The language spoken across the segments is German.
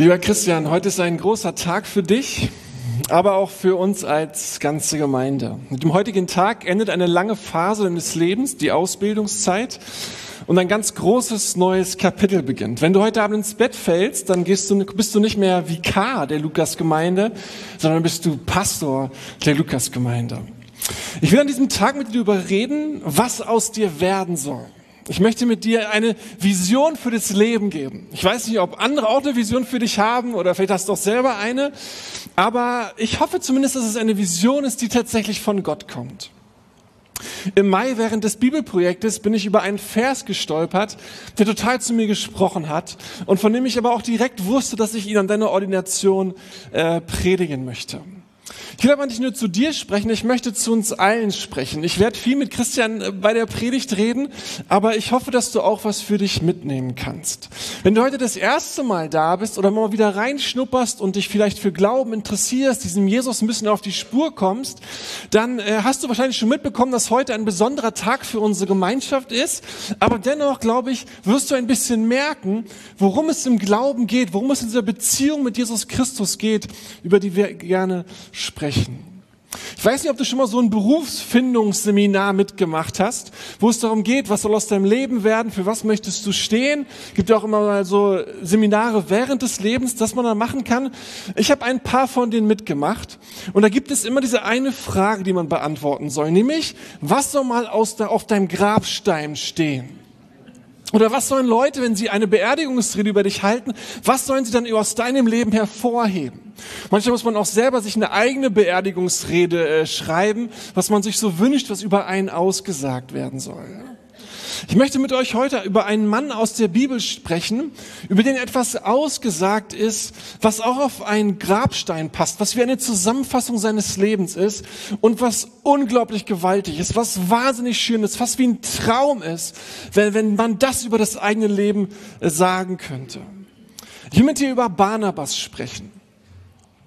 Lieber Christian, heute ist ein großer Tag für dich, aber auch für uns als ganze Gemeinde. Mit dem heutigen Tag endet eine lange Phase deines Lebens, die Ausbildungszeit, und ein ganz großes neues Kapitel beginnt. Wenn du heute Abend ins Bett fällst, dann du, bist du nicht mehr Vikar der Lukas-Gemeinde, sondern bist du Pastor der Lukas-Gemeinde. Ich will an diesem Tag mit dir darüber reden, was aus dir werden soll. Ich möchte mit dir eine Vision für das Leben geben. Ich weiß nicht, ob andere auch eine Vision für dich haben oder vielleicht hast du auch selber eine, aber ich hoffe zumindest, dass es eine Vision ist, die tatsächlich von Gott kommt. Im Mai während des Bibelprojektes bin ich über einen Vers gestolpert, der total zu mir gesprochen hat und von dem ich aber auch direkt wusste, dass ich ihn an deiner Ordination äh, predigen möchte. Ich will aber nicht nur zu dir sprechen, ich möchte zu uns allen sprechen. Ich werde viel mit Christian äh, bei der Predigt reden, aber ich hoffe, dass du auch was für dich mitnehmen kannst. Wenn du heute das erste Mal da bist oder mal wieder reinschnupperst und dich vielleicht für Glauben interessierst, diesem Jesus ein bisschen auf die Spur kommst, dann äh, hast du wahrscheinlich schon mitbekommen, dass heute ein besonderer Tag für unsere Gemeinschaft ist. Aber dennoch, glaube ich, wirst du ein bisschen merken, worum es im Glauben geht, worum es in dieser Beziehung mit Jesus Christus geht, über die wir gerne sprechen sprechen. Ich weiß nicht, ob du schon mal so ein Berufsfindungsseminar mitgemacht hast, wo es darum geht, was soll aus deinem Leben werden, für was möchtest du stehen. Gibt ja auch immer mal so Seminare während des Lebens, dass man da machen kann. Ich habe ein paar von denen mitgemacht und da gibt es immer diese eine Frage, die man beantworten soll, nämlich, was soll mal aus der, auf deinem Grabstein stehen? Oder was sollen Leute, wenn sie eine Beerdigungsrede über dich halten, was sollen sie dann aus deinem Leben hervorheben? Manchmal muss man auch selber sich eine eigene Beerdigungsrede äh, schreiben, was man sich so wünscht, was über einen ausgesagt werden soll. Ich möchte mit euch heute über einen Mann aus der Bibel sprechen, über den etwas ausgesagt ist, was auch auf einen Grabstein passt, was wie eine Zusammenfassung seines Lebens ist und was unglaublich gewaltig ist, was wahnsinnig schön ist, fast wie ein Traum ist, wenn, wenn man das über das eigene Leben äh, sagen könnte. Ich will mit dir über Barnabas sprechen.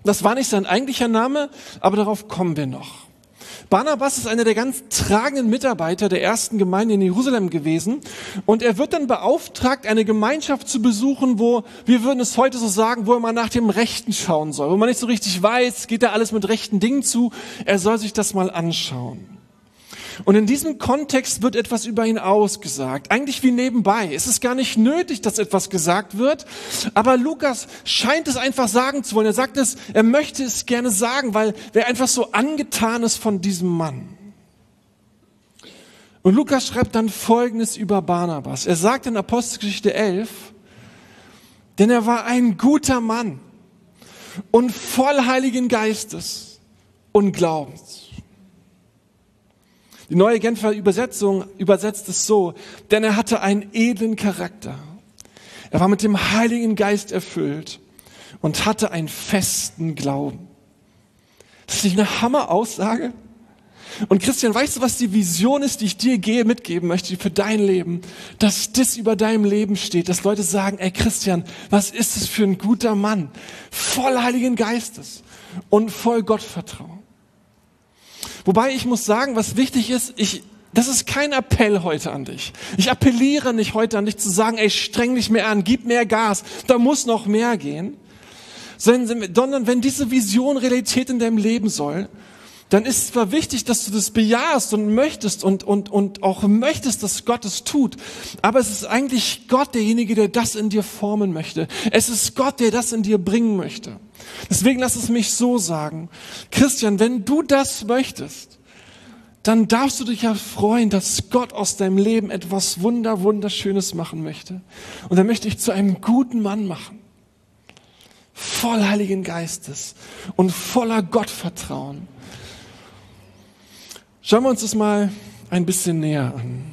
Das war nicht sein eigentlicher Name, aber darauf kommen wir noch. Barnabas ist einer der ganz tragenden Mitarbeiter der ersten Gemeinde in Jerusalem gewesen. Und er wird dann beauftragt, eine Gemeinschaft zu besuchen, wo, wir würden es heute so sagen, wo er mal nach dem Rechten schauen soll, wo man nicht so richtig weiß, geht da alles mit rechten Dingen zu, er soll sich das mal anschauen. Und in diesem Kontext wird etwas über ihn ausgesagt. Eigentlich wie nebenbei. Es ist gar nicht nötig, dass etwas gesagt wird. Aber Lukas scheint es einfach sagen zu wollen. Er sagt es, er möchte es gerne sagen, weil er einfach so angetan ist von diesem Mann. Und Lukas schreibt dann Folgendes über Barnabas. Er sagt in Apostelgeschichte 11, denn er war ein guter Mann und voll Heiligen Geistes und Glaubens. Die neue Genfer Übersetzung übersetzt es so, denn er hatte einen edlen Charakter. Er war mit dem Heiligen Geist erfüllt und hatte einen festen Glauben. Das ist nicht eine Hammer-Aussage? Und Christian, weißt du, was die Vision ist, die ich dir gehe, mitgeben möchte für dein Leben? Dass das über deinem Leben steht, dass Leute sagen, ey Christian, was ist es für ein guter Mann? Voll Heiligen Geistes und voll Gottvertrauen. Wobei ich muss sagen, was wichtig ist, ich, das ist kein Appell heute an dich. Ich appelliere nicht heute an dich zu sagen, ey, streng dich mehr an, gib mehr Gas, da muss noch mehr gehen. Sondern wenn diese Vision Realität in deinem Leben soll, dann ist es zwar wichtig, dass du das bejahst und möchtest und, und, und auch möchtest, dass Gott es tut, aber es ist eigentlich Gott derjenige, der das in dir formen möchte. Es ist Gott, der das in dir bringen möchte. Deswegen lass es mich so sagen. Christian, wenn du das möchtest, dann darfst du dich ja freuen, dass Gott aus deinem Leben etwas Wunder, Wunderschönes machen möchte. Und er möchte dich zu einem guten Mann machen. Voll Heiligen Geistes und voller Gottvertrauen. Schauen wir uns das mal ein bisschen näher an.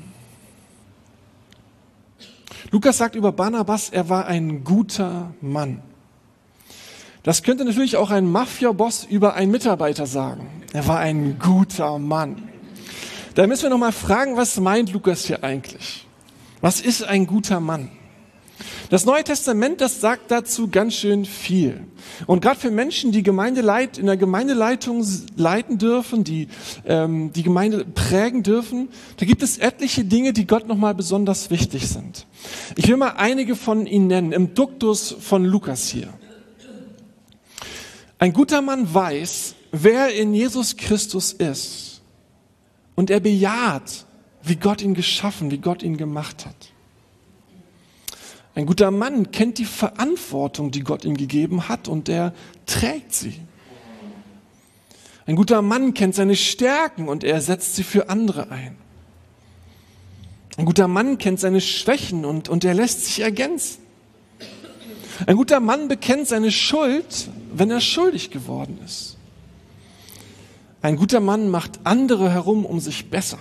Lukas sagt über Barnabas, er war ein guter Mann. Das könnte natürlich auch ein Mafia-Boss über einen Mitarbeiter sagen. Er war ein guter Mann. Da müssen wir noch mal fragen, was meint Lukas hier eigentlich? Was ist ein guter Mann? Das Neue Testament, das sagt dazu ganz schön viel. Und gerade für Menschen, die Gemeindeleit, in der Gemeindeleitung leiten dürfen, die ähm, die Gemeinde prägen dürfen, da gibt es etliche Dinge, die Gott nochmal besonders wichtig sind. Ich will mal einige von ihnen nennen, im Duktus von Lukas hier. Ein guter Mann weiß, wer in Jesus Christus ist. Und er bejaht, wie Gott ihn geschaffen, wie Gott ihn gemacht hat. Ein guter Mann kennt die Verantwortung, die Gott ihm gegeben hat und er trägt sie. Ein guter Mann kennt seine Stärken und er setzt sie für andere ein. Ein guter Mann kennt seine Schwächen und, und er lässt sich ergänzen. Ein guter Mann bekennt seine Schuld, wenn er schuldig geworden ist. Ein guter Mann macht andere herum um sich besser.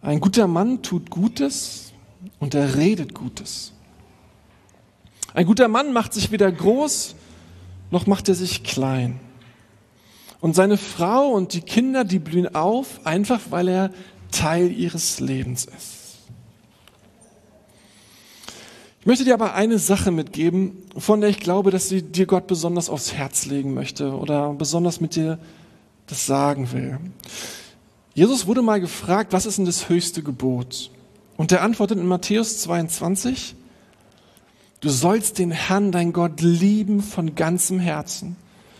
Ein guter Mann tut Gutes, und er redet Gutes. Ein guter Mann macht sich weder groß, noch macht er sich klein. Und seine Frau und die Kinder, die blühen auf, einfach weil er Teil ihres Lebens ist. Ich möchte dir aber eine Sache mitgeben, von der ich glaube, dass sie dir Gott besonders aufs Herz legen möchte oder besonders mit dir das sagen will. Jesus wurde mal gefragt, was ist denn das höchste Gebot? Und er antwortet in Matthäus 22, du sollst den Herrn, dein Gott, lieben von ganzem Herzen,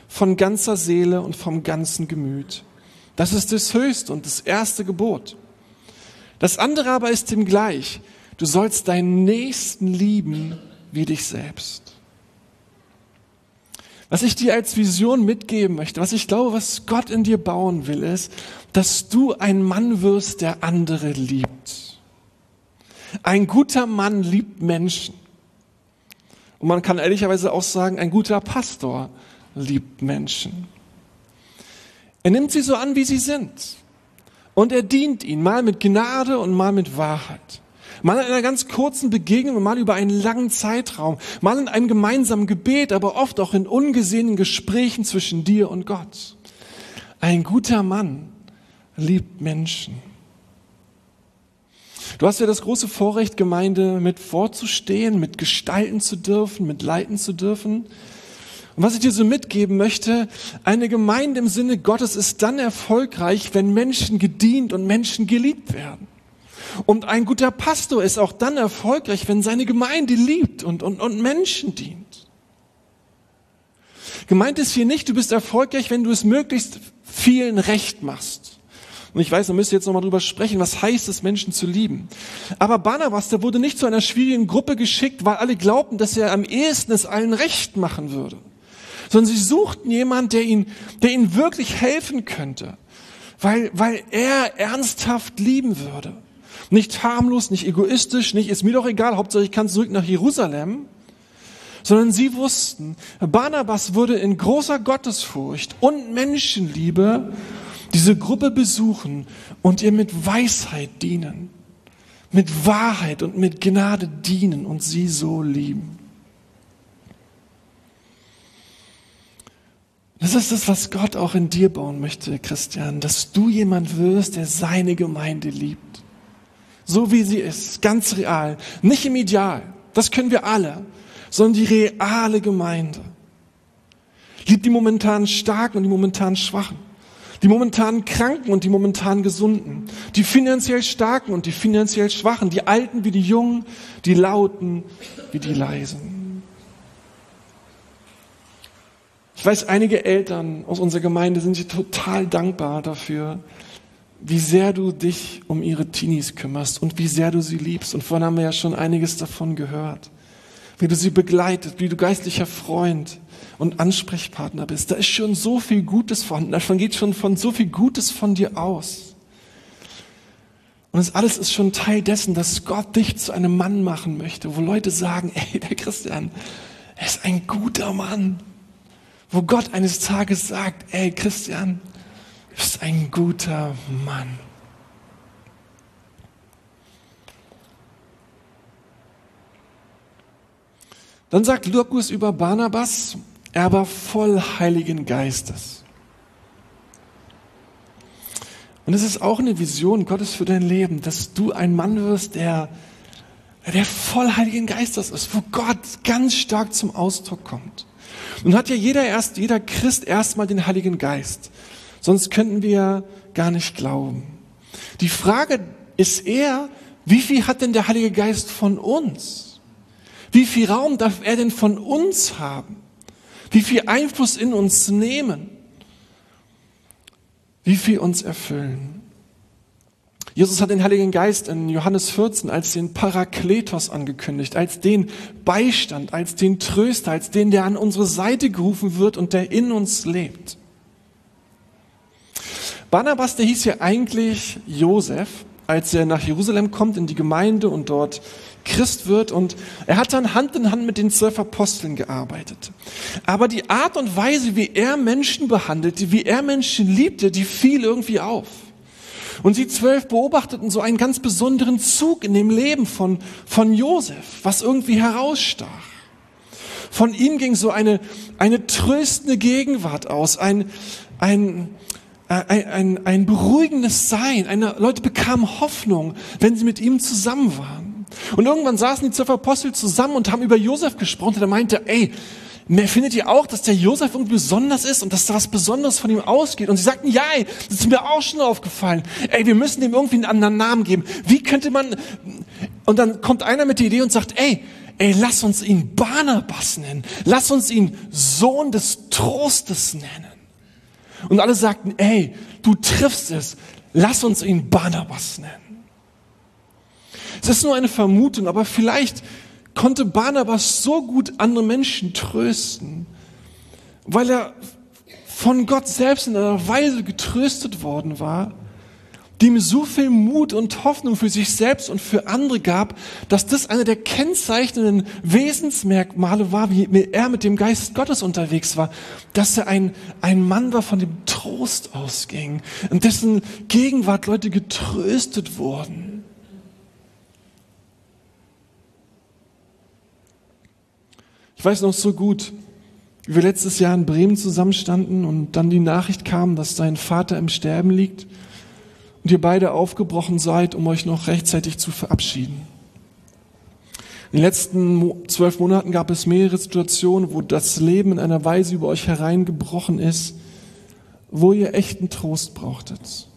von ganzer Seele und vom ganzen Gemüt. Das ist das höchste und das erste Gebot. Das andere aber ist ihm gleich. Du sollst deinen Nächsten lieben wie dich selbst. Was ich dir als Vision mitgeben möchte, was ich glaube, was Gott in dir bauen will, ist, dass du ein Mann wirst, der andere liebt. Ein guter Mann liebt Menschen. Und man kann ehrlicherweise auch sagen, ein guter Pastor liebt Menschen. Er nimmt sie so an, wie sie sind. Und er dient ihnen, mal mit Gnade und mal mit Wahrheit. Mal in einer ganz kurzen Begegnung mal über einen langen Zeitraum. Mal in einem gemeinsamen Gebet, aber oft auch in ungesehenen Gesprächen zwischen dir und Gott. Ein guter Mann liebt Menschen. Du hast ja das große Vorrecht, Gemeinde mit vorzustehen, mit gestalten zu dürfen, mit leiten zu dürfen. Und was ich dir so mitgeben möchte, eine Gemeinde im Sinne Gottes ist dann erfolgreich, wenn Menschen gedient und Menschen geliebt werden. Und ein guter Pastor ist auch dann erfolgreich, wenn seine Gemeinde liebt und, und, und Menschen dient. Gemeint ist hier nicht, du bist erfolgreich, wenn du es möglichst vielen recht machst. Und ich weiß, da müsst ihr jetzt nochmal drüber sprechen, was heißt es, Menschen zu lieben. Aber Barnabas, der wurde nicht zu einer schwierigen Gruppe geschickt, weil alle glaubten, dass er am ehesten es allen recht machen würde. Sondern sie suchten jemanden, der ihnen, der ihnen wirklich helfen könnte. Weil, weil er ernsthaft lieben würde. Nicht harmlos, nicht egoistisch, nicht ist mir doch egal, Hauptsache ich kann zurück nach Jerusalem sondern sie wussten, Barnabas würde in großer Gottesfurcht und Menschenliebe diese Gruppe besuchen und ihr mit Weisheit dienen, mit Wahrheit und mit Gnade dienen und sie so lieben. Das ist das, was Gott auch in dir bauen möchte, Christian, dass du jemand wirst, der seine Gemeinde liebt. So wie sie ist, ganz real, nicht im Ideal, das können wir alle, sondern die reale Gemeinde. Liebt die momentan Starken und die momentan Schwachen die momentan Kranken und die momentan Gesunden, die finanziell Starken und die finanziell Schwachen, die Alten wie die Jungen, die Lauten wie die Leisen. Ich weiß, einige Eltern aus unserer Gemeinde sind sich total dankbar dafür, wie sehr du dich um ihre Teenies kümmerst und wie sehr du sie liebst. Und vorhin haben wir ja schon einiges davon gehört. Wie du sie begleitet, wie du geistlicher Freund, und Ansprechpartner bist. Da ist schon so viel Gutes vorhanden. Davon geht schon von so viel Gutes von dir aus. Und das alles ist schon Teil dessen, dass Gott dich zu einem Mann machen möchte, wo Leute sagen, ey, der Christian, er ist ein guter Mann. Wo Gott eines Tages sagt, ey, Christian, bist ein guter Mann. Dann sagt Lukas über Barnabas, er war voll Heiligen Geistes. Und es ist auch eine Vision Gottes für dein Leben, dass du ein Mann wirst, der, der voll Heiligen Geistes ist, wo Gott ganz stark zum Ausdruck kommt. Nun hat ja jeder erst, jeder Christ erstmal den Heiligen Geist. Sonst könnten wir gar nicht glauben. Die Frage ist eher, wie viel hat denn der Heilige Geist von uns? Wie viel Raum darf er denn von uns haben? Wie viel Einfluss in uns nehmen? Wie viel uns erfüllen? Jesus hat den Heiligen Geist in Johannes 14 als den Parakletos angekündigt, als den Beistand, als den Tröster, als den, der an unsere Seite gerufen wird und der in uns lebt. Barnabas, der hieß ja eigentlich Josef, als er nach Jerusalem kommt in die Gemeinde und dort Christ wird und er hat dann Hand in Hand mit den zwölf Aposteln gearbeitet. Aber die Art und Weise, wie er Menschen behandelte, wie er Menschen liebte, die fiel irgendwie auf. Und sie zwölf beobachteten so einen ganz besonderen Zug in dem Leben von, von Josef, was irgendwie herausstach. Von ihm ging so eine, eine tröstende Gegenwart aus, ein, ein, ein, ein, ein beruhigendes Sein. Eine, Leute bekamen Hoffnung, wenn sie mit ihm zusammen waren. Und irgendwann saßen die zwölf Apostel zusammen und haben über Josef gesprochen. Und er meinte, ey, findet ihr auch, dass der Josef irgendwie besonders ist und dass da was Besonderes von ihm ausgeht? Und sie sagten, ja, ey, das ist mir auch schon aufgefallen. Ey, wir müssen ihm irgendwie einen anderen Namen geben. Wie könnte man, und dann kommt einer mit der Idee und sagt, ey, ey, lass uns ihn Barnabas nennen. Lass uns ihn Sohn des Trostes nennen. Und alle sagten, ey, du triffst es. Lass uns ihn Barnabas nennen. Es ist nur eine Vermutung, aber vielleicht konnte Barnabas so gut andere Menschen trösten, weil er von Gott selbst in einer Weise getröstet worden war, die ihm so viel Mut und Hoffnung für sich selbst und für andere gab, dass das eine der kennzeichnenden Wesensmerkmale war, wie er mit dem Geist Gottes unterwegs war, dass er ein, ein Mann war, von dem Trost ausging, in dessen Gegenwart Leute getröstet wurden. Ich weiß noch so gut, wie wir letztes Jahr in Bremen zusammenstanden und dann die Nachricht kam, dass dein Vater im Sterben liegt und ihr beide aufgebrochen seid, um euch noch rechtzeitig zu verabschieden. In den letzten zwölf Monaten gab es mehrere Situationen, wo das Leben in einer Weise über euch hereingebrochen ist, wo ihr echten Trost brauchtet.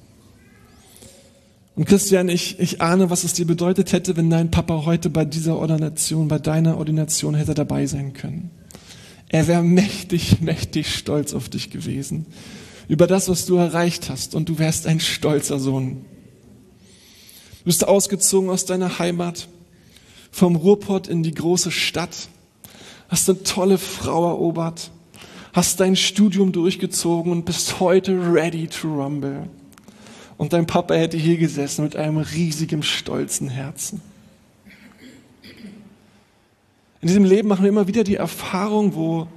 Und Christian, ich, ich ahne, was es dir bedeutet hätte, wenn dein Papa heute bei dieser Ordination, bei deiner Ordination hätte dabei sein können. Er wäre mächtig, mächtig stolz auf dich gewesen. Über das, was du erreicht hast. Und du wärst ein stolzer Sohn. Du bist ausgezogen aus deiner Heimat, vom Ruhrpott in die große Stadt, hast eine tolle Frau erobert, hast dein Studium durchgezogen und bist heute ready to rumble. Und dein Papa hätte hier gesessen mit einem riesigen, stolzen Herzen. In diesem Leben machen wir immer wieder die Erfahrung, wo,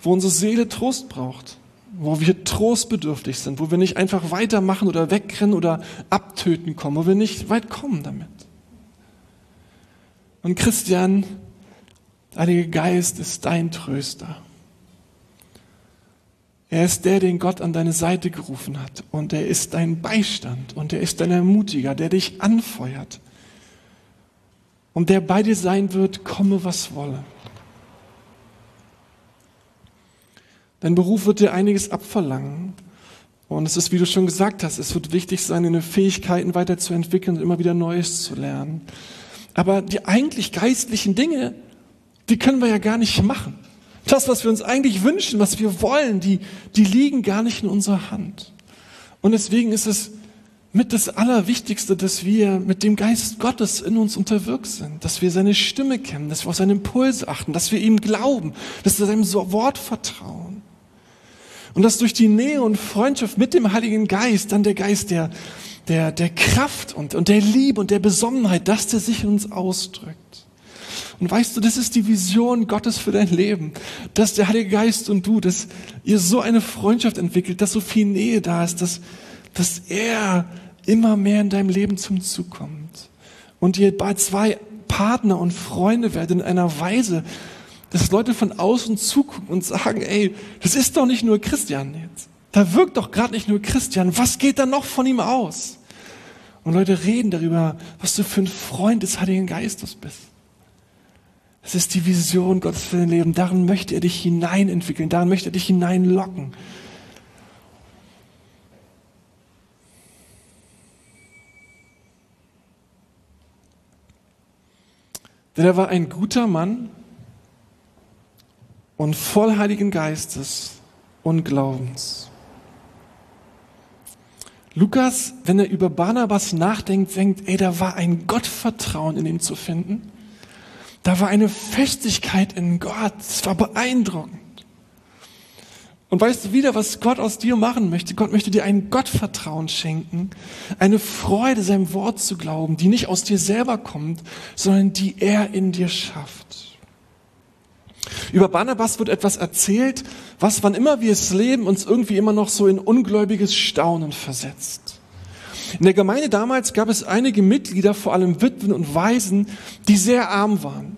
wo unsere Seele Trost braucht, wo wir trostbedürftig sind, wo wir nicht einfach weitermachen oder wegrennen oder abtöten kommen, wo wir nicht weit kommen damit. Und Christian, der Heilige Geist ist dein Tröster. Er ist der, den Gott an deine Seite gerufen hat. Und er ist dein Beistand und er ist dein Ermutiger, der dich anfeuert. Und der bei dir sein wird, komme was wolle. Dein Beruf wird dir einiges abverlangen. Und es ist, wie du schon gesagt hast, es wird wichtig sein, deine Fähigkeiten weiterzuentwickeln und immer wieder Neues zu lernen. Aber die eigentlich geistlichen Dinge, die können wir ja gar nicht machen. Das, was wir uns eigentlich wünschen, was wir wollen, die, die liegen gar nicht in unserer Hand. Und deswegen ist es mit das Allerwichtigste, dass wir mit dem Geist Gottes in uns unterwegs sind, dass wir seine Stimme kennen, dass wir auf seine Impulse achten, dass wir ihm glauben, dass wir seinem Wort vertrauen. Und dass durch die Nähe und Freundschaft mit dem Heiligen Geist dann der Geist der, der, der Kraft und, und der Liebe und der Besonnenheit, dass der sich in uns ausdrückt. Und weißt du, das ist die Vision Gottes für dein Leben, dass der Heilige Geist und du, dass ihr so eine Freundschaft entwickelt, dass so viel Nähe da ist, dass, dass er immer mehr in deinem Leben zum Zug kommt. Und ihr bei zwei Partner und Freunde werdet in einer Weise, dass Leute von außen zugucken und sagen, ey, das ist doch nicht nur Christian jetzt. Da wirkt doch gerade nicht nur Christian. Was geht da noch von ihm aus? Und Leute reden darüber, was du für ein Freund des Heiligen Geistes bist. Das ist die Vision Gottes für dein Leben. Darin möchte er dich hineinentwickeln. Darin möchte er dich hineinlocken. Denn er war ein guter Mann und voll Heiligen Geistes und Glaubens. Lukas, wenn er über Barnabas nachdenkt, denkt, ey, da war ein Gottvertrauen in ihm zu finden. Da war eine Festigkeit in Gott. Es war beeindruckend. Und weißt du wieder, was Gott aus dir machen möchte? Gott möchte dir ein Gottvertrauen schenken, eine Freude, seinem Wort zu glauben, die nicht aus dir selber kommt, sondern die er in dir schafft. Über Barnabas wird etwas erzählt, was, wann immer wir es leben, uns irgendwie immer noch so in ungläubiges Staunen versetzt. In der Gemeinde damals gab es einige Mitglieder, vor allem Witwen und Waisen, die sehr arm waren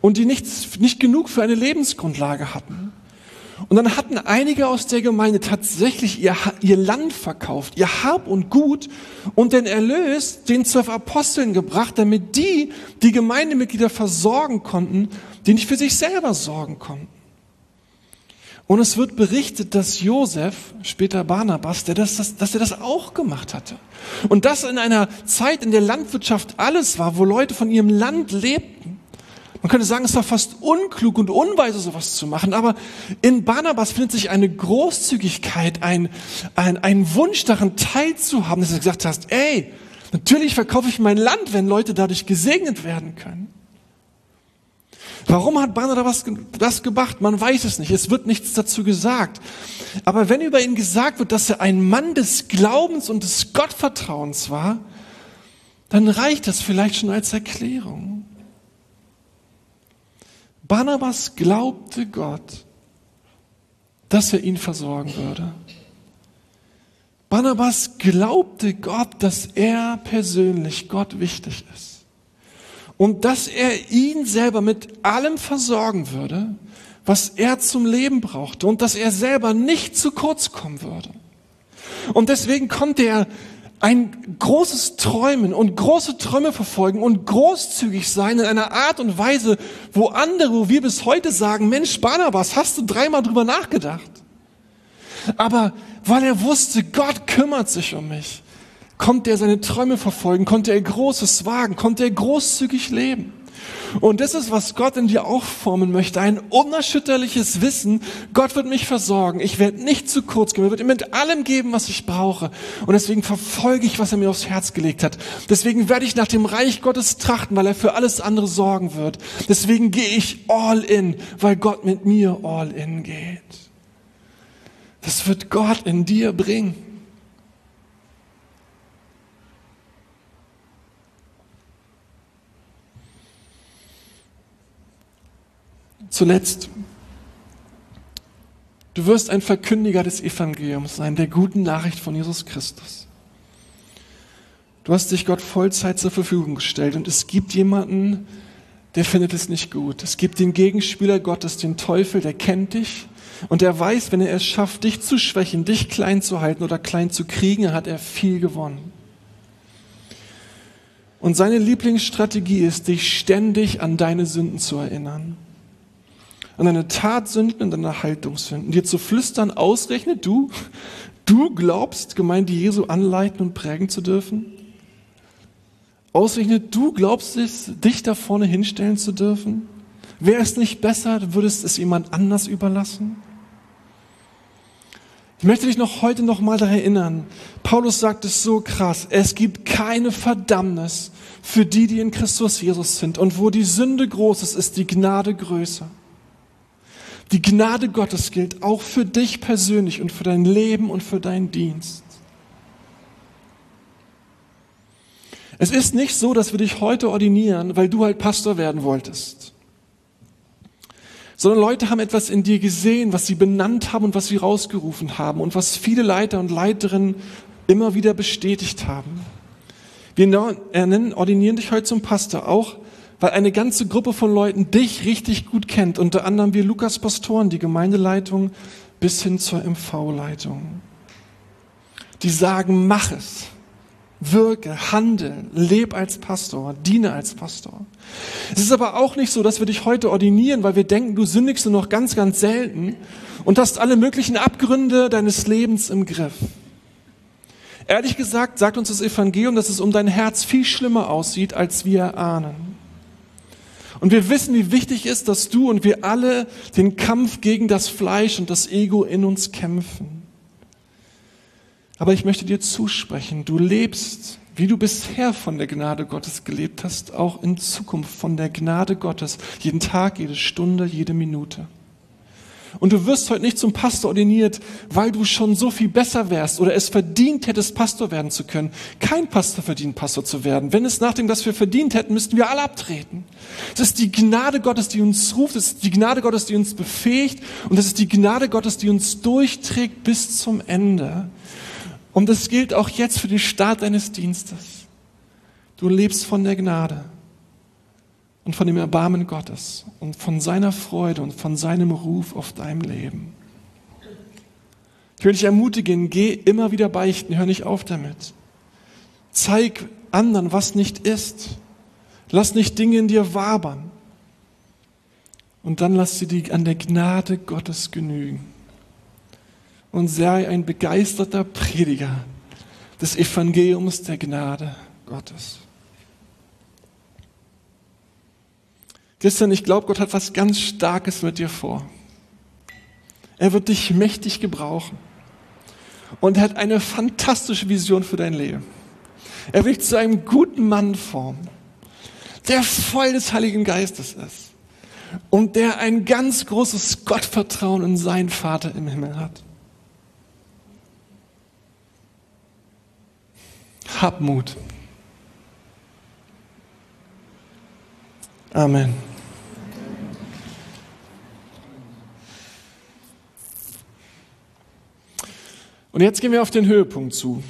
und die nichts, nicht genug für eine Lebensgrundlage hatten. Und dann hatten einige aus der Gemeinde tatsächlich ihr, ihr Land verkauft, ihr Hab und Gut und den Erlös den zwölf Aposteln gebracht, damit die die Gemeindemitglieder versorgen konnten, die nicht für sich selber sorgen konnten. Und es wird berichtet, dass Josef, später Barnabas, der das, das, dass er das auch gemacht hatte. Und das in einer Zeit, in der Landwirtschaft alles war, wo Leute von ihrem Land lebten. Man könnte sagen, es war fast unklug und unweise, sowas zu machen. Aber in Barnabas findet sich eine Großzügigkeit, ein, ein, ein Wunsch daran teilzuhaben, dass du gesagt hast, ey, natürlich verkaufe ich mein Land, wenn Leute dadurch gesegnet werden können. Warum hat Barnabas das gemacht? Man weiß es nicht. Es wird nichts dazu gesagt. Aber wenn über ihn gesagt wird, dass er ein Mann des Glaubens und des Gottvertrauens war, dann reicht das vielleicht schon als Erklärung. Barnabas glaubte Gott, dass er ihn versorgen würde. Barnabas glaubte Gott, dass er persönlich Gott wichtig ist. Und dass er ihn selber mit allem versorgen würde, was er zum Leben brauchte und dass er selber nicht zu kurz kommen würde. Und deswegen konnte er ein großes Träumen und große Träume verfolgen und großzügig sein in einer Art und Weise, wo andere, wo wir bis heute sagen, Mensch, Barnabas, hast du dreimal drüber nachgedacht? Aber weil er wusste, Gott kümmert sich um mich, konnte er seine Träume verfolgen, konnte er Großes wagen, konnte er großzügig leben. Und das ist, was Gott in dir auch formen möchte. Ein unerschütterliches Wissen, Gott wird mich versorgen. Ich werde nicht zu kurz kommen. Er wird mir mit allem geben, was ich brauche. Und deswegen verfolge ich, was er mir aufs Herz gelegt hat. Deswegen werde ich nach dem Reich Gottes trachten, weil er für alles andere sorgen wird. Deswegen gehe ich all in, weil Gott mit mir all in geht. Das wird Gott in dir bringen. Zuletzt, du wirst ein Verkündiger des Evangeliums sein, der guten Nachricht von Jesus Christus. Du hast dich Gott Vollzeit zur Verfügung gestellt und es gibt jemanden, der findet es nicht gut. Es gibt den Gegenspieler Gottes, den Teufel, der kennt dich und der weiß, wenn er es schafft, dich zu schwächen, dich klein zu halten oder klein zu kriegen, hat er viel gewonnen. Und seine Lieblingsstrategie ist, dich ständig an deine Sünden zu erinnern an deine Tatsünden und deine Haltungssünden, dir zu flüstern, ausrechnet du, du glaubst, Gemeinde Jesu anleiten und prägen zu dürfen? Ausrechnet du glaubst es, dich da vorne hinstellen zu dürfen? Wäre es nicht besser, würdest es jemand anders überlassen? Ich möchte dich noch heute noch mal daran erinnern. Paulus sagt es so krass. Es gibt keine Verdammnis für die, die in Christus Jesus sind. Und wo die Sünde groß ist, ist die Gnade größer. Die Gnade Gottes gilt auch für dich persönlich und für dein Leben und für deinen Dienst. Es ist nicht so, dass wir dich heute ordinieren, weil du halt Pastor werden wolltest. Sondern Leute haben etwas in dir gesehen, was sie benannt haben und was sie rausgerufen haben und was viele Leiter und Leiterinnen immer wieder bestätigt haben. Wir nennen, ordinieren dich heute zum Pastor, auch weil eine ganze Gruppe von Leuten dich richtig gut kennt, unter anderem wir Lukas Pastoren, die Gemeindeleitung bis hin zur MV-Leitung. Die sagen, mach es. wirke, handel, lebe als Pastor, diene als Pastor. Es ist aber auch nicht so, dass wir dich heute ordinieren, weil wir denken, du sündigst nur noch ganz, ganz selten und hast alle möglichen Abgründe deines Lebens im Griff. Ehrlich gesagt sagt uns das Evangelium, dass es um dein Herz viel schlimmer aussieht, als wir ahnen. Und wir wissen, wie wichtig ist, dass du und wir alle den Kampf gegen das Fleisch und das Ego in uns kämpfen. Aber ich möchte dir zusprechen, du lebst, wie du bisher von der Gnade Gottes gelebt hast, auch in Zukunft von der Gnade Gottes, jeden Tag, jede Stunde, jede Minute. Und du wirst heute nicht zum Pastor ordiniert, weil du schon so viel besser wärst oder es verdient hättest, Pastor werden zu können. Kein Pastor verdient, Pastor zu werden. Wenn es nach dem, was wir verdient hätten, müssten wir alle abtreten. Es ist die Gnade Gottes, die uns ruft, es ist die Gnade Gottes, die uns befähigt und es ist die Gnade Gottes, die uns durchträgt bis zum Ende. Und das gilt auch jetzt für den Start deines Dienstes. Du lebst von der Gnade und von dem Erbarmen Gottes und von seiner Freude und von seinem Ruf auf deinem Leben. Ich will dich ermutigen, geh immer wieder beichten, hör nicht auf damit. Zeig anderen, was nicht ist. Lass nicht Dinge in dir wabern. Und dann lass sie dir an der Gnade Gottes genügen und sei ein begeisterter Prediger des Evangeliums der Gnade Gottes. Christian, ich glaube, Gott hat was ganz Starkes mit dir vor. Er wird dich mächtig gebrauchen. Und er hat eine fantastische Vision für dein Leben. Er will dich zu einem guten Mann formen, der voll des Heiligen Geistes ist und der ein ganz großes Gottvertrauen in seinen Vater im Himmel hat. Hab Mut. Amen. Und jetzt gehen wir auf den Höhepunkt zu.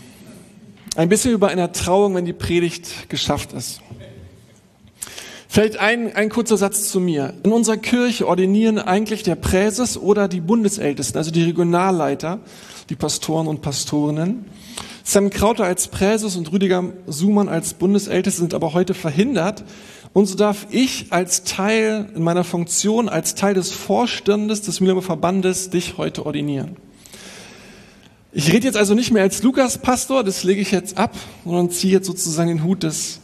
Ein bisschen über einer Trauung, wenn die Predigt geschafft ist. Vielleicht ein, ein kurzer Satz zu mir. In unserer Kirche ordinieren eigentlich der Präses oder die Bundesältesten, also die Regionalleiter, die Pastoren und Pastorinnen. Sam Krauter als Präses und Rüdiger Sumann als Bundesälteste sind aber heute verhindert. Und so darf ich als Teil in meiner Funktion, als Teil des Vorstandes des Mühlheimer Verbandes dich heute ordinieren. Ich rede jetzt also nicht mehr als Lukas Pastor, das lege ich jetzt ab, sondern ziehe jetzt sozusagen den Hut des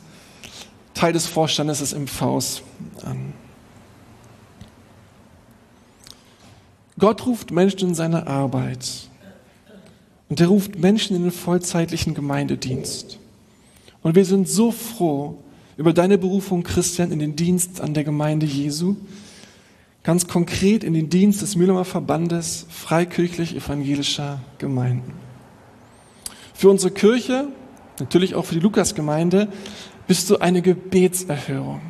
Teil des Vorstandes des MVs an. Gott ruft Menschen in seine Arbeit. Und er ruft Menschen in den vollzeitlichen Gemeindedienst. Und wir sind so froh über deine Berufung, Christian, in den Dienst an der Gemeinde Jesu. Ganz konkret in den Dienst des Mühlheimer Verbandes freikirchlich-evangelischer Gemeinden. Für unsere Kirche, natürlich auch für die Lukasgemeinde, bist du eine Gebetserhörung.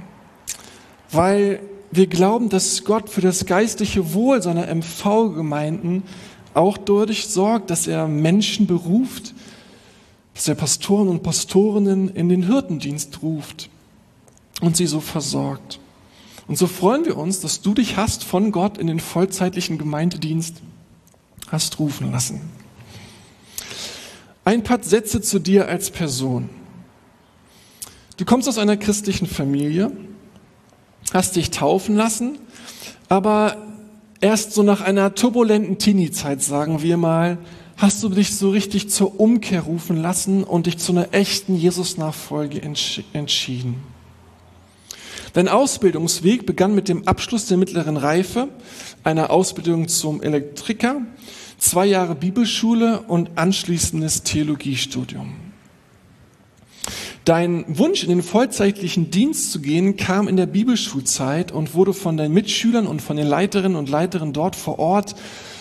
Weil wir glauben, dass Gott für das geistliche Wohl seiner MV-Gemeinden auch dadurch sorgt, dass er Menschen beruft, dass er Pastoren und Pastorinnen in den Hirtendienst ruft und sie so versorgt. Und so freuen wir uns, dass du dich hast von Gott in den vollzeitlichen Gemeindedienst hast rufen lassen. Ein paar Sätze zu dir als Person. Du kommst aus einer christlichen Familie, hast dich taufen lassen, aber erst so nach einer turbulenten Teenie-Zeit, sagen wir mal, hast du dich so richtig zur Umkehr rufen lassen und dich zu einer echten Jesus-Nachfolge entschieden. Dein Ausbildungsweg begann mit dem Abschluss der mittleren Reife, einer Ausbildung zum Elektriker, zwei Jahre Bibelschule und anschließendes Theologiestudium. Dein Wunsch, in den vollzeitlichen Dienst zu gehen, kam in der Bibelschulzeit und wurde von deinen Mitschülern und von den Leiterinnen und Leitern dort vor Ort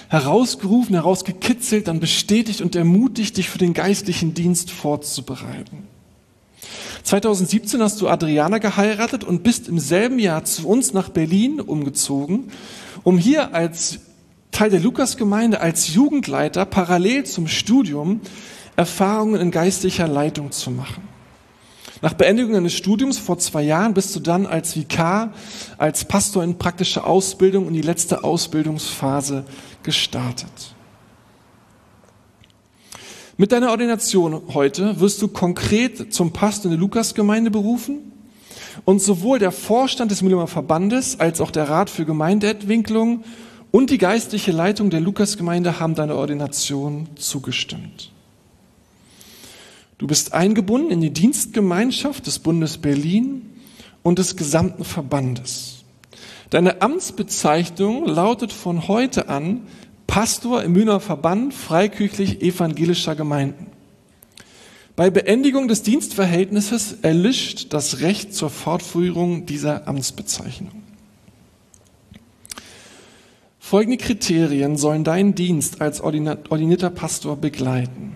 herausgerufen, herausgekitzelt, dann bestätigt und ermutigt, dich für den geistlichen Dienst vorzubereiten. 2017 hast du Adriana geheiratet und bist im selben Jahr zu uns nach Berlin umgezogen, um hier als Teil der Lukasgemeinde als Jugendleiter parallel zum Studium Erfahrungen in geistlicher Leitung zu machen. Nach Beendigung deines Studiums vor zwei Jahren bist du dann als Vikar, als Pastor in praktische Ausbildung in die letzte Ausbildungsphase gestartet. Mit deiner Ordination heute wirst du konkret zum Pastor in der Lukasgemeinde berufen und sowohl der Vorstand des Mühlheimer Verbandes als auch der Rat für Gemeindeentwicklung und die geistliche Leitung der Lukasgemeinde haben deiner Ordination zugestimmt. Du bist eingebunden in die Dienstgemeinschaft des Bundes Berlin und des gesamten Verbandes. Deine Amtsbezeichnung lautet von heute an Pastor im Mühner Verband freikirchlich evangelischer Gemeinden. Bei Beendigung des Dienstverhältnisses erlischt das Recht zur Fortführung dieser Amtsbezeichnung. Folgende Kriterien sollen deinen Dienst als ordinierter Pastor begleiten.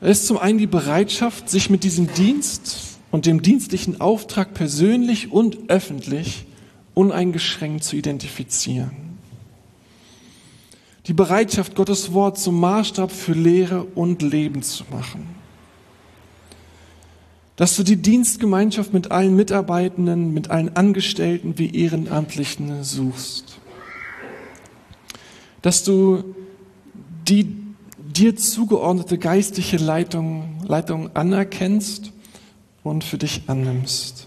Da ist zum einen die Bereitschaft, sich mit diesem Dienst und dem dienstlichen Auftrag persönlich und öffentlich uneingeschränkt zu identifizieren. Die Bereitschaft, Gottes Wort zum Maßstab für Lehre und Leben zu machen. Dass du die Dienstgemeinschaft mit allen Mitarbeitenden, mit allen Angestellten wie Ehrenamtlichen suchst. Dass du die dir zugeordnete geistliche Leitung, Leitung anerkennst und für dich annimmst.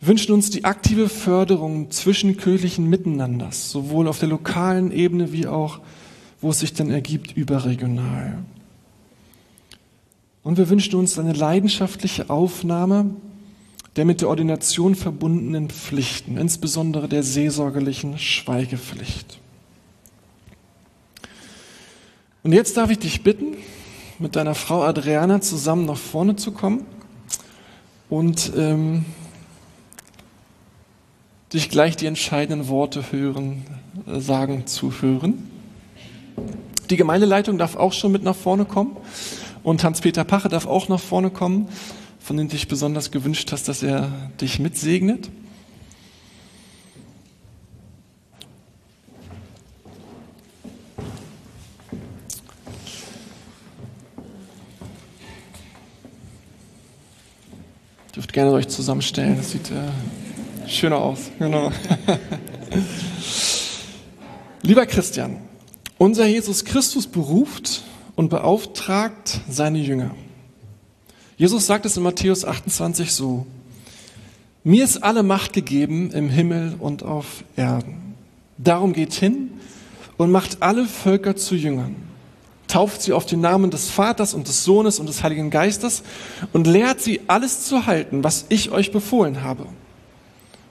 Wünschen uns die aktive Förderung zwischenkirchlichen Miteinanders, sowohl auf der lokalen Ebene wie auch, wo es sich dann ergibt, überregional. Und wir wünschen uns eine leidenschaftliche Aufnahme der mit der Ordination verbundenen Pflichten, insbesondere der seelsorgerlichen Schweigepflicht. Und jetzt darf ich dich bitten, mit deiner Frau Adriana zusammen nach vorne zu kommen und ähm, dich gleich die entscheidenden Worte hören, äh, sagen zu hören. Die Gemeindeleitung darf auch schon mit nach vorne kommen und Hans-Peter Pache darf auch nach vorne kommen, von dem du dich besonders gewünscht hast, dass er dich mitsegnet. dürft gerne euch zusammenstellen. Das sieht äh, schöner aus. Genau. Lieber Christian, unser Jesus Christus beruft und beauftragt seine Jünger. Jesus sagt es in Matthäus 28 so, mir ist alle Macht gegeben im Himmel und auf Erden. Darum geht hin und macht alle Völker zu Jüngern. Tauft sie auf den Namen des Vaters und des Sohnes und des Heiligen Geistes und lehrt sie alles zu halten, was ich euch befohlen habe.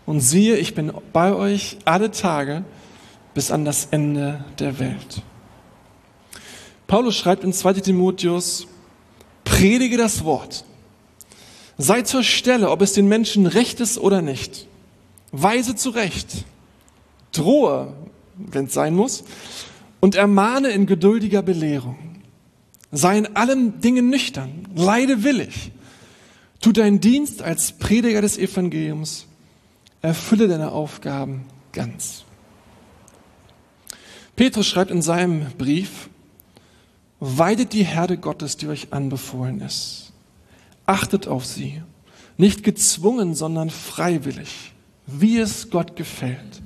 Und siehe, ich bin bei euch alle Tage bis an das Ende der Welt. Paulus schreibt in 2 Timotheus, predige das Wort. Sei zur Stelle, ob es den Menschen recht ist oder nicht. Weise zurecht. Drohe, wenn es sein muss, und ermahne in geduldiger Belehrung. Sei in allem Dingen nüchtern, leide willig. Tu deinen Dienst als Prediger des Evangeliums erfülle deine Aufgaben ganz. Petrus schreibt in seinem Brief, weidet die Herde Gottes, die euch anbefohlen ist. Achtet auf sie, nicht gezwungen, sondern freiwillig, wie es Gott gefällt.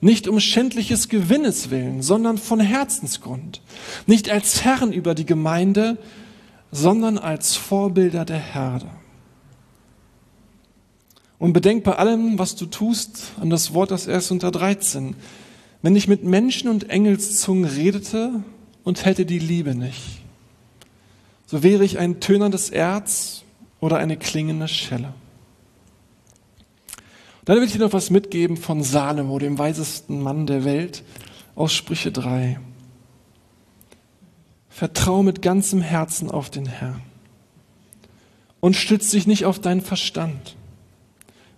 Nicht um schändliches Gewinnes willen, sondern von Herzensgrund. Nicht als Herren über die Gemeinde, sondern als Vorbilder der Herde. Und bedenk bei allem, was du tust, an das Wort, das erst unter 13. Wenn ich mit Menschen und Engelszungen redete und hätte die Liebe nicht, so wäre ich ein tönerndes Erz oder eine klingende Schelle. Dann will ich dir noch was mitgeben von Salomo, dem weisesten Mann der Welt, aus Sprüche 3. Vertrau mit ganzem Herzen auf den Herrn und stütz dich nicht auf deinen Verstand.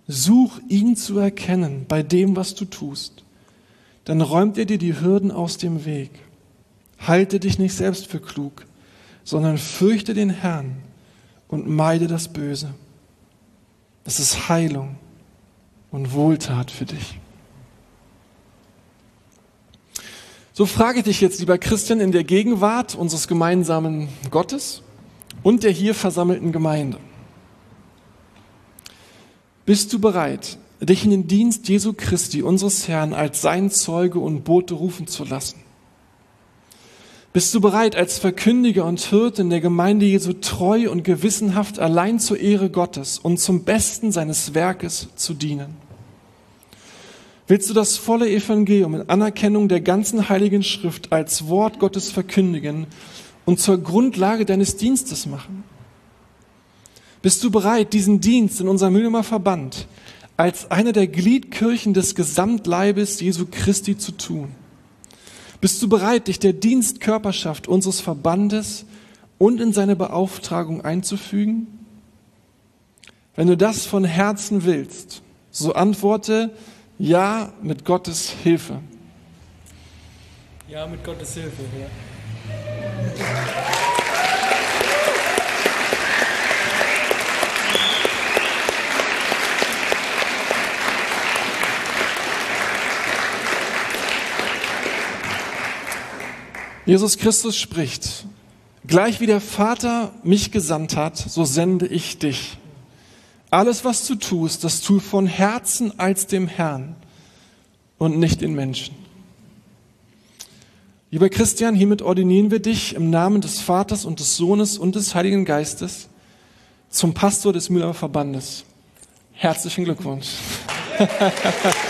Such ihn zu erkennen bei dem, was du tust. Dann räumt er dir die Hürden aus dem Weg. Halte dich nicht selbst für klug, sondern fürchte den Herrn und meide das Böse. Das ist Heilung und Wohltat für dich. So frage ich dich jetzt, lieber Christian, in der Gegenwart unseres gemeinsamen Gottes und der hier versammelten Gemeinde. Bist du bereit, dich in den Dienst Jesu Christi, unseres Herrn, als sein Zeuge und Bote rufen zu lassen? Bist du bereit, als Verkündiger und Hirt in der Gemeinde Jesu treu und gewissenhaft allein zur Ehre Gottes und zum Besten seines Werkes zu dienen? Willst du das volle Evangelium in Anerkennung der ganzen Heiligen Schrift als Wort Gottes verkündigen und zur Grundlage deines Dienstes machen? Bist du bereit, diesen Dienst in unserem Mühlheimer Verband als eine der Gliedkirchen des Gesamtleibes Jesu Christi zu tun? Bist du bereit, dich der Dienstkörperschaft unseres Verbandes und in seine Beauftragung einzufügen? Wenn du das von Herzen willst, so antworte ja mit Gottes Hilfe. Ja, mit Gottes Hilfe. Ja. Jesus Christus spricht, gleich wie der Vater mich gesandt hat, so sende ich dich. Alles, was du tust, das tu von Herzen als dem Herrn und nicht den Menschen. Lieber Christian, hiermit ordinieren wir dich im Namen des Vaters und des Sohnes und des Heiligen Geistes zum Pastor des Mühler Verbandes. Herzlichen Glückwunsch.